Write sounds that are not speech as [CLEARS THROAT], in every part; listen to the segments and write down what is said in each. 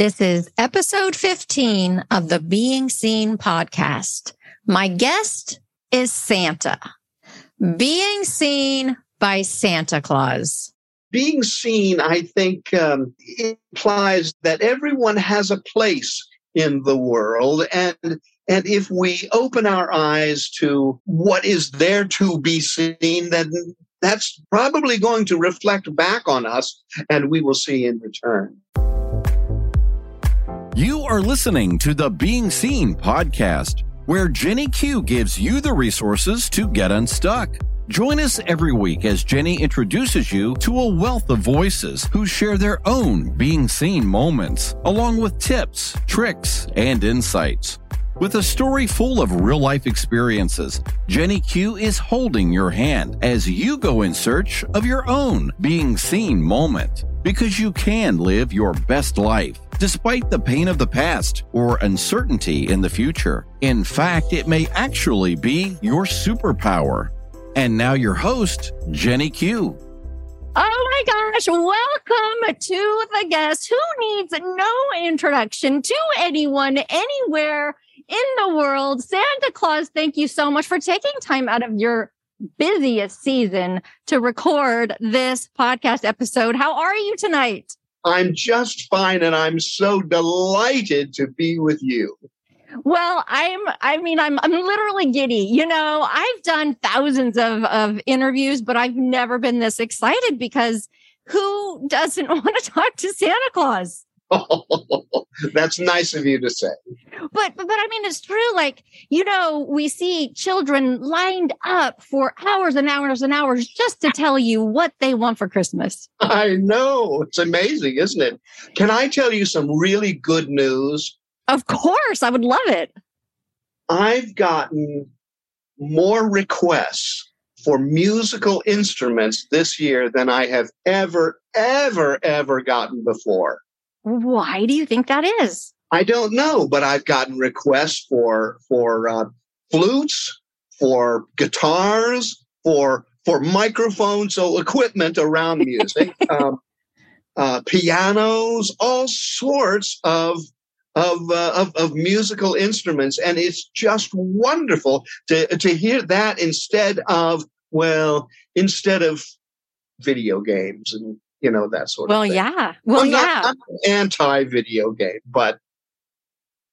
This is episode 15 of the Being Seen podcast. My guest is Santa. Being seen by Santa Claus. Being seen, I think, um, implies that everyone has a place in the world. And, and if we open our eyes to what is there to be seen, then that's probably going to reflect back on us and we will see in return. You are listening to the Being Seen podcast, where Jenny Q gives you the resources to get unstuck. Join us every week as Jenny introduces you to a wealth of voices who share their own being seen moments, along with tips, tricks, and insights. With a story full of real life experiences, Jenny Q is holding your hand as you go in search of your own being seen moment. Because you can live your best life despite the pain of the past or uncertainty in the future. In fact, it may actually be your superpower. And now, your host, Jenny Q. Oh my gosh, welcome to the guest who needs no introduction to anyone anywhere in the world. Santa Claus, thank you so much for taking time out of your busiest season to record this podcast episode. How are you tonight? I'm just fine and I'm so delighted to be with you. Well, I'm I mean I'm I'm literally giddy. You know, I've done thousands of of interviews, but I've never been this excited because who doesn't [LAUGHS] want to talk to Santa Claus? [LAUGHS] That's nice of you to say. But, but, but I mean, it's true. Like, you know, we see children lined up for hours and hours and hours just to tell you what they want for Christmas. I know. It's amazing, isn't it? Can I tell you some really good news? Of course. I would love it. I've gotten more requests for musical instruments this year than I have ever, ever, ever gotten before. Why do you think that is? I don't know, but I've gotten requests for for uh, flutes, for guitars, for for microphones, so equipment around [LAUGHS] music, um, uh, pianos, all sorts of of, uh, of of musical instruments, and it's just wonderful to to hear that instead of well, instead of video games and you know that sort well, of thing. yeah. Well, I'm yeah. Not, anti video game, but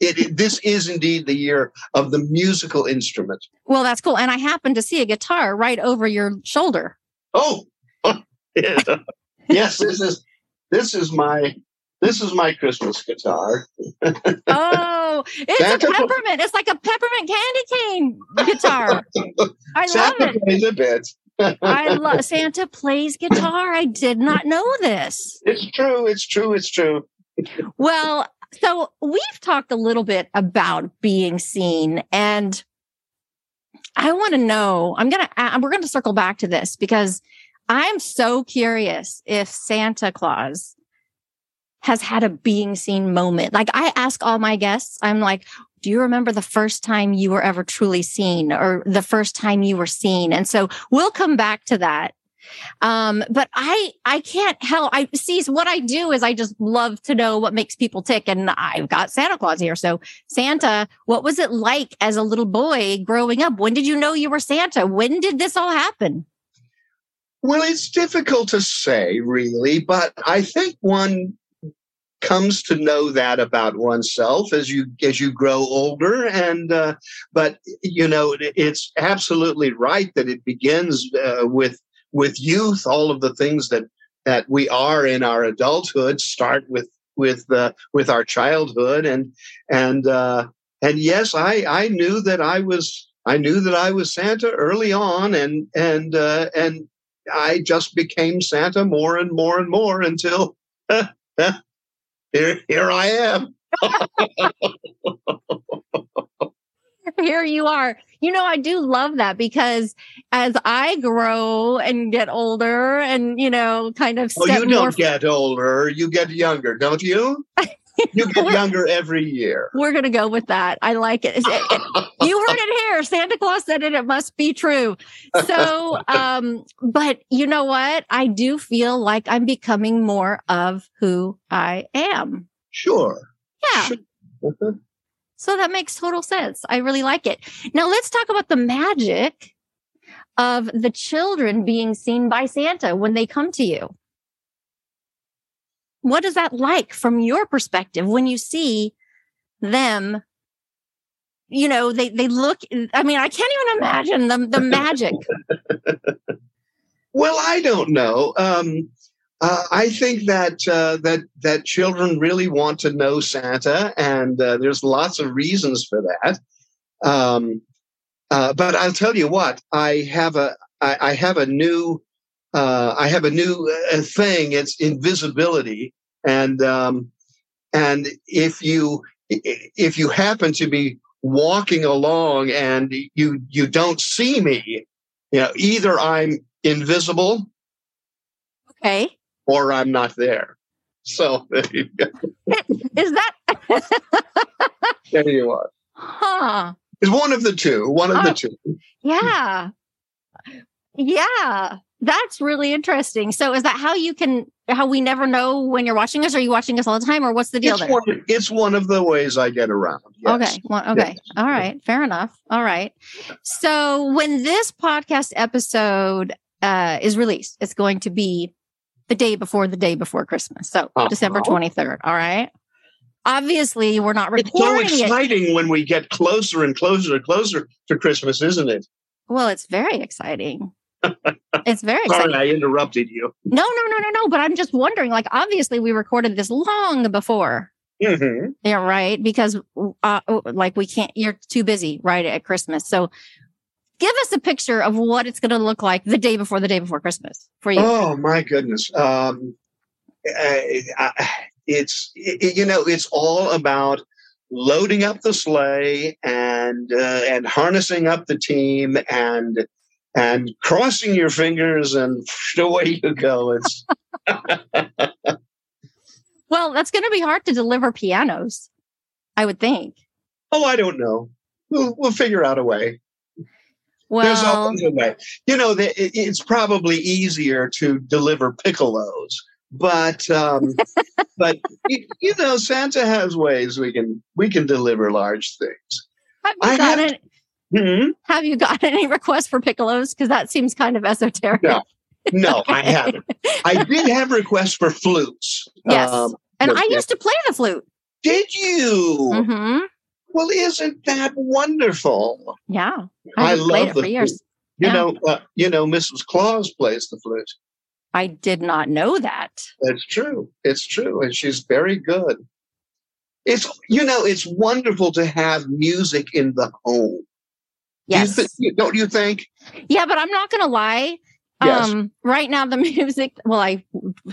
it, it, this is indeed the year of the musical instrument. Well, that's cool. And I happen to see a guitar right over your shoulder. Oh, oh [LAUGHS] yes. This is this is my this is my Christmas guitar. [LAUGHS] oh, it's Santa a peppermint. It's like a peppermint candy cane guitar. I Santa love it. Plays a bit. I [LAUGHS] love Santa plays guitar. I did not know this. It's true. It's true. It's true. well, so we've talked a little bit about being seen and I want to know, I'm going to, we're going to circle back to this because I'm so curious if Santa Claus has had a being seen moment. Like I ask all my guests, I'm like, do you remember the first time you were ever truly seen or the first time you were seen? And so we'll come back to that. Um, but I, I can't help. I see what I do is I just love to know what makes people tick. And I've got Santa Claus here. So Santa, what was it like as a little boy growing up? When did you know you were Santa? When did this all happen? Well, it's difficult to say really, but I think one comes to know that about oneself as you as you grow older. And uh, but you know it's absolutely right that it begins uh, with with youth. All of the things that that we are in our adulthood start with with uh, with our childhood. And and uh, and yes i i knew that i was i knew that i was santa early on. And and uh, and i just became santa more and more and more until [LAUGHS] here, here I am. [LAUGHS] here you are. You know, I do love that because as I grow and get older and, you know, kind of Oh, you don't get older. You get younger, don't you? [LAUGHS] You get younger every year. We're going to go with that. I like it. [LAUGHS] you heard it here. Santa Claus said it. It must be true. So, [LAUGHS] um, but you know what? I do feel like I'm becoming more of who I am. Sure. Yeah. Sure. Mhm. So that makes total sense. I really like it. Now let's talk about the magic of the children being seen by Santa when they come to you. What is that like from your perspective when you see them? You know, they, they look, I mean, I can't even imagine the, the magic. [LAUGHS] Well, I don't know. Um, uh, I think that uh, that that children really want to know Santa, and uh, there's lots of reasons for that. Um, uh, but I'll tell you what, I have a I, I have a new uh, I have a new uh, thing. It's invisibility, and um, and if you if you happen to be walking along and you you don't see me, you know, either I'm invisible Okay. or I'm not there. So [LAUGHS] there you go. Is that, [LAUGHS] There you are. huh? It's one of the two. One of Oh. the two. Yeah. Yeah. That's really interesting. So is that how you can how we never know when you're watching us? Are you watching us all the time or what's the deal It's there? one, it's one of the ways I get around. Yes. Okay. Well, okay. All right. Fair enough. All right. So when this podcast episode uh, is released, it's going to be the day before the day before Christmas. So Uh-huh. December 23rd. All right. Obviously, we're not recording. It's so recording it. exciting when we get closer and closer and closer to Christmas, isn't it? Well, it's very exciting. It's very Sorry. I interrupted you. No, no, no, no, no. But I'm just wondering, like, obviously we recorded this long before. hmm Yeah, right. Because, uh, like, we can't, you're too busy right at Christmas. So give us a picture of what it's going to look like the day before the day before Christmas for you. Oh my goodness. Um, I, I, it's it, you know it's all about loading up the sleigh and uh, and harnessing up the team and and crossing your fingers and [LAUGHS] away you go. It's [LAUGHS] Well, that's going to be hard to deliver pianos, I would think. oh I don't know. We'll we'll figure out a way. There's Well, always a way. You know, the, it, it's probably easier to deliver piccolos, but um, [LAUGHS] but you, you know, Santa has ways we can we can deliver large things. have you I got have- any, Hmm? have you got [LAUGHS] any requests for piccolos? Because that seems kind of esoteric. No. No, I [LAUGHS] haven't. I did have requests for flutes. Yes. Um, and I used to play the flute. did you? hmm Well, isn't that wonderful? Yeah. I played love it the for years. flute. You Yeah. know, uh, you know, Mrs. Claus plays the flute. I did not know that. That's true. It's true, and she's very good. It's you know, it's wonderful to have music in the home. Do you Yes. thi- don't you think? yeah, but I'm not going to lie. Yes. Um, right now, the [LAUGHS] music, well, I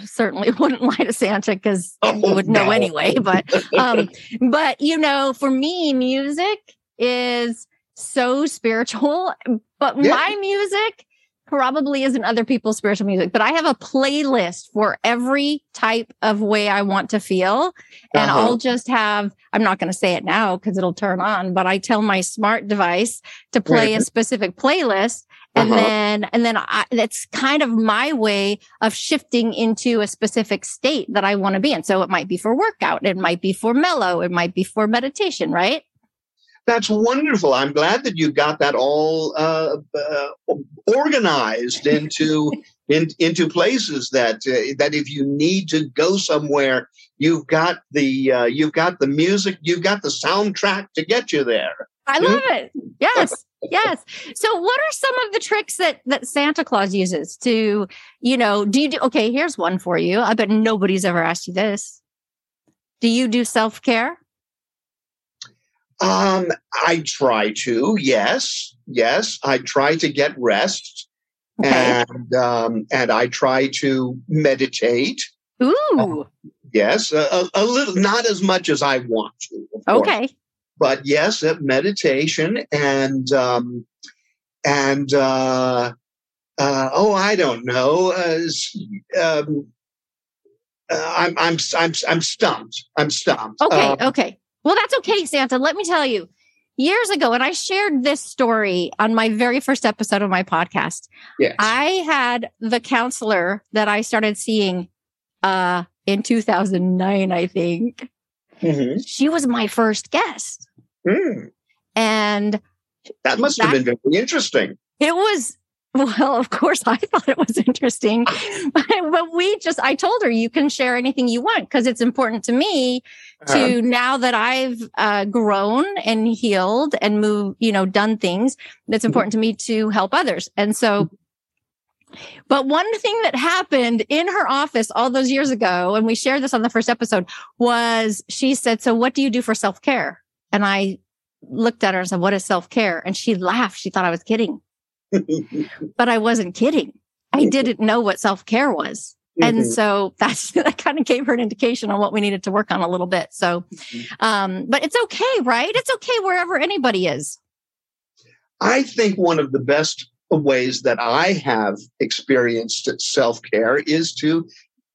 certainly [LAUGHS] wouldn't lie to Santa because Oh, he would know anyway. But, [LAUGHS] um, but you know, for me, music is so spiritual, but Yeah. my music probably isn't other people's spiritual music, but I have a playlist for every type of way I want to feel. And Uh-huh. I'll just have, I'm not going to say it now because it'll turn on, but I tell my smart device to play a specific playlist. And Uh-huh. then, and then I, that's kind of my way of shifting into a specific state that I want to be in. So it might be for workout. It might be for mellow. It might be for meditation, right? That's wonderful. I'm glad that you got that all uh, uh, organized into [LAUGHS] in, into places that uh, that if you need to go somewhere, you've got the uh, you've got the music, you've got the soundtrack to get you there. I Hmm? love it. Yes. [LAUGHS] Yes. So what are some of the tricks that that Santa Claus uses to, you know, do you do okay, here's one for you. I bet nobody's ever asked you this. Do you do self-care? Um, I try to, yes, yes. I try to get rest, Okay. and um, and I try to meditate. Ooh. Yes, a, a, a little, not as much as I want to. of course. Okay. but yes, meditation and um, and uh, uh, oh, I don't know. Uh, um, uh, I'm I'm I'm I'm stumped. I'm stumped. Okay. Uh, okay. Well, that's okay, Santa. Let me tell you. Years ago, and I shared this story on my very first episode of my podcast. yes. I had the counselor that I started seeing uh in 2009, I think. Mhm. She was my first guest. Mm. And That must have been very interesting. it was, [LAUGHS] well, of course, I thought it was interesting. [LAUGHS] but we just, I told her, you can share anything you want because it's important to me to uh-huh. now that I've uh, grown and healed and moved, you know, done things, it's mm-hmm. important to me to help others. And so, mm-hmm. but one thing that happened in her office all those years ago, and we shared this on the first episode, was she said, So what do you do for self care? And I looked at her and said, What is self care? And she laughed. She thought I was kidding, [LAUGHS] but I wasn't kidding. I didn't know what self care was. And Mhm. so that's [LAUGHS] that kind of gave her an indication on what we needed to work on a little bit. So, um, but it's okay, right? It's okay wherever anybody is. I think one of the best ways that I have experienced self care is to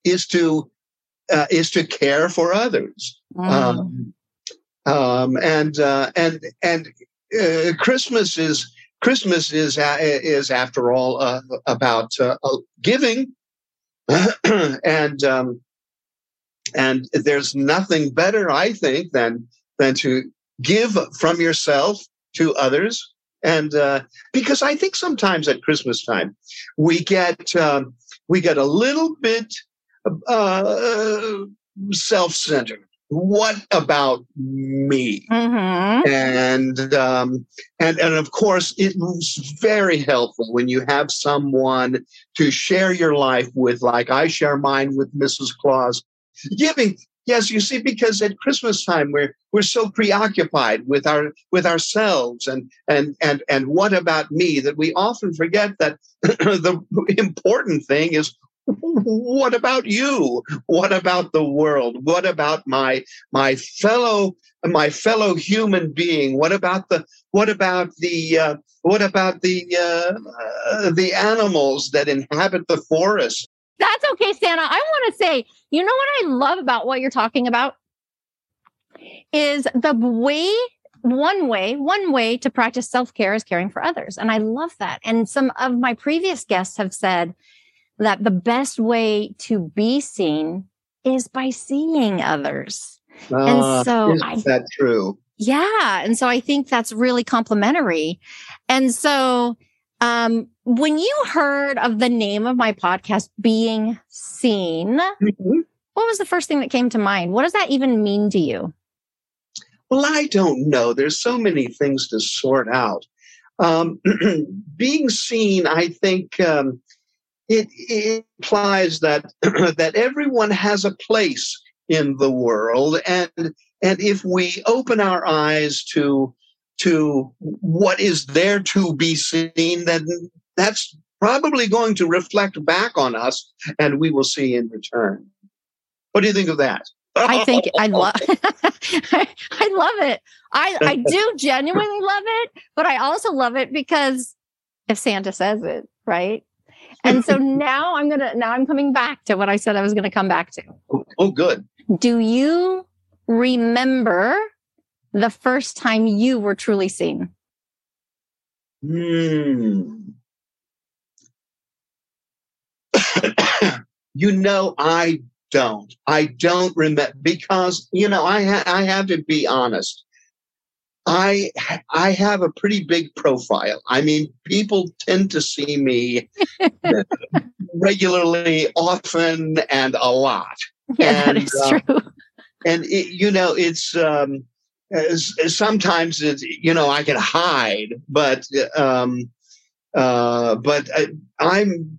is to uh, is to care for others. Mm. Um, um, and uh, and and uh, Christmas is Christmas is is after all uh, about uh, giving, [CLEARS THROAT] and um, and there's nothing better, I think, than than to give from yourself to others. And uh, because I think sometimes at Christmas time we get um, we get a little bit uh, self-centered. What about me? Mhm. and um, and and of course it was very helpful when you have someone to share your life with like i share mine with mrs claus giving yes you see because at christmas time we're we're so preoccupied with our with ourselves and and and and what about me that we often forget that [CLEARS THROAT] the important thing is what about you what about the world what about my my fellow my fellow human being what about the what about the uh, what about the uh, the animals that inhabit the forest That's okay, Santa. I want to say, you know what I love about what you're talking about is the way one way, one way to practice self-care is caring for others. And I love that. And some of my previous guests have said that the best way to be seen is by seeing others. and so isn't I- that true Yeah. And so I think that's really complimentary. And so, um, when you heard of the name of my podcast being seen, Mhm. what was the first thing that came to mind? What does that even mean to you? well i don't know there's so many things to sort out um, [CLEARS THROAT] being seen i think um, it, it implies that [CLEARS THROAT] that everyone has a place in the world and and if we open our eyes to to what is there to be seen then that's probably going to reflect back on us and we will see in return what do you think of that I think I love, I, [LAUGHS] [LAUGHS] I love it. I, I do [LAUGHS] genuinely love it, but I also love it because if Santa says it, right? And so [LAUGHS] now I'm going to, now I'm coming back to what I said I was going to come back to. oh good Do you remember the first time you were truly seen? Hmm. [COUGHS] you know, I don't. I don't remember because you know I ha- I have to be honest. I I have a pretty big profile. I mean, people tend to see me [LAUGHS] regularly, often, and a lot. Yeah, that And, is uh, true. and it, you know it's um sometimes it's you know i can hide but um uh but I, i'm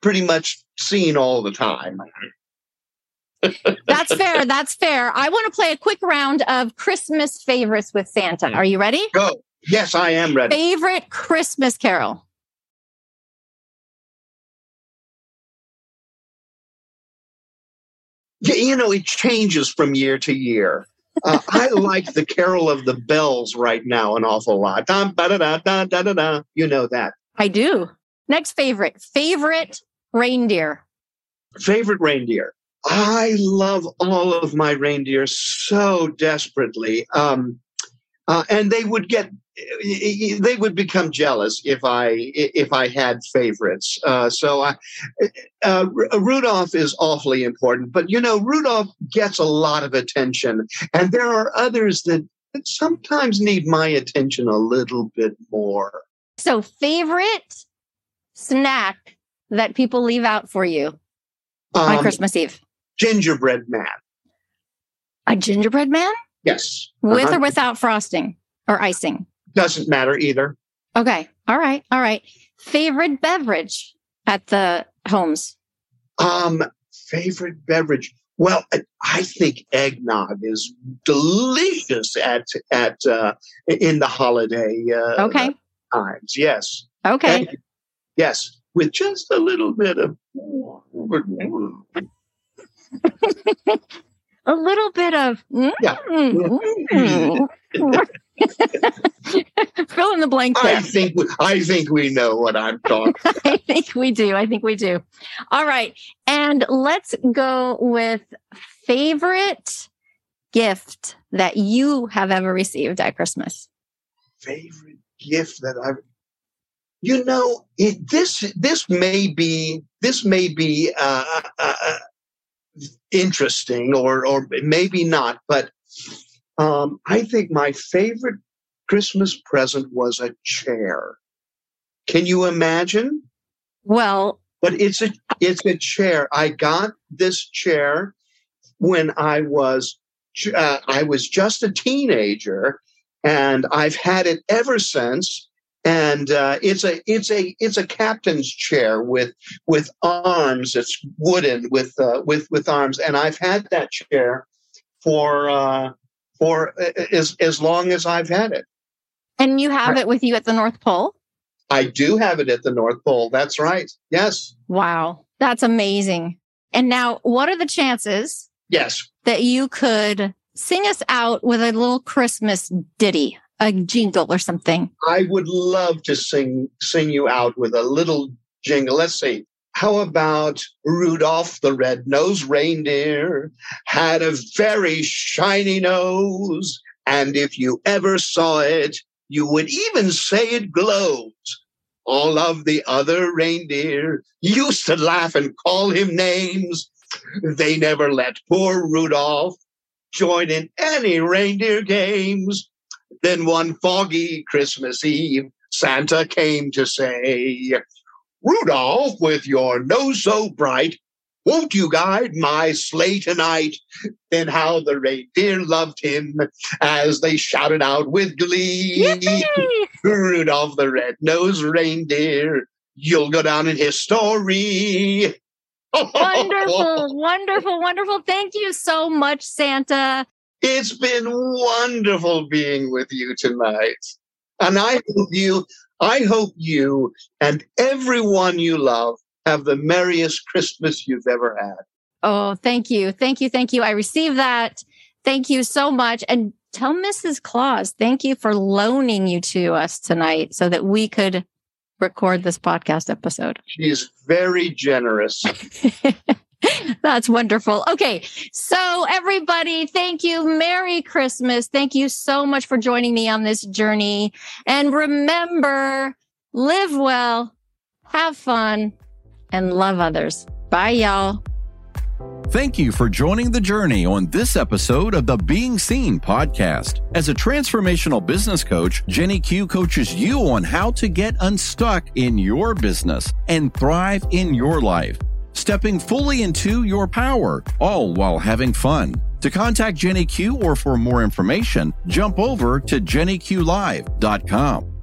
pretty much seen all the time That's fair. That's fair. I want to play a quick round of Christmas favorites with Santa. Are you ready? go yes i am ready Favorite Christmas carol? You know it changes from year to year uh, I like the Carol of the Bells right now an awful lot. Dum, ba-da-da, da, da, da, da. You know that. I do. Next favorite. Favorite reindeer. favorite reindeer. I love all of my reindeer so desperately. Um, uh, and they would get they would become jealous if I if I had favorites. Uh, so I, uh, Rudolph is awfully important, but you know Rudolph gets a lot of attention, and there are others that, that sometimes need my attention a little bit more. So, favorite snack that people leave out for you um, on Christmas Eve? Gingerbread man. A gingerbread man? Yes. With uh-huh. or without frosting or icing? Doesn't matter either. Okay. All right. All right. Favorite beverage at the homes? Um, favorite beverage. Well, I think eggnog is delicious at at uh, in the holiday uh, okay times. Yes. Okay. yes, with just a little bit of [LAUGHS] a little bit of yeah. Mm, [LAUGHS] Fill in the blank there. I think we, I think we know what I'm talking. [LAUGHS] I think we do. I think we do. All right, and let's go with favorite gift that you have ever received at Christmas. Favorite gift that I've you know it, this this may be this may be uh, uh, uh, interesting or or maybe not but um, i think my favorite christmas present was a chair. Can you imagine? Well but it's a it's a chair. I got this chair when i was uh, i was just a teenager and i've had it ever since and uh, it's a it's a it's a captain's chair with with arms. It's wooden with uh, with with arms, and I've had that chair for uh, for as as long as I've had it. And you have it with you at the North Pole. I do have it at the North Pole. That's right. Yes. Wow, that's amazing. And now, what are the chances? Yes. That you could sing us out with a little Christmas ditty a jingle or something. I would love to sing sing you out with a little jingle. Let's see. How about Rudolph the red-nosed reindeer had a very shiny nose, and if you ever saw it, you would even say it glows. All of the other reindeer used to laugh and call him names. They never let poor Rudolph join in any reindeer games. Then one foggy Christmas Eve, Santa came to say, Rudolph, with your nose so bright, won't you guide my sleigh tonight? Then how the reindeer loved him as they shouted out with glee. Rudolph the red-nosed reindeer, you'll go down in history. [LAUGHS] wonderful, wonderful, wonderful. Thank you so much, Santa. It's been wonderful being with you tonight. And I hope you, I hope you and everyone you love have the merriest Christmas you've ever had. Oh, thank you. Thank you. Thank you. I received that. Thank you so much. And tell Mrs. Claus, thank you for loaning you to us tonight so that we could record this podcast episode. She's very generous. [LAUGHS] [LAUGHS] That's wonderful. Okay. So, everybody, thank you. Merry Christmas. Thank you so much for joining me on this journey. And remember, live well, have fun, and love others. Bye, y'all. Thank you for joining the journey on this episode of the Being Seen podcast. As a transformational business coach, Jenny Q coaches you on how to get unstuck in your business and thrive in your life stepping fully into your power, all while having fun. To contact Jenny Q or for more information, jump over to jennyqlive.com.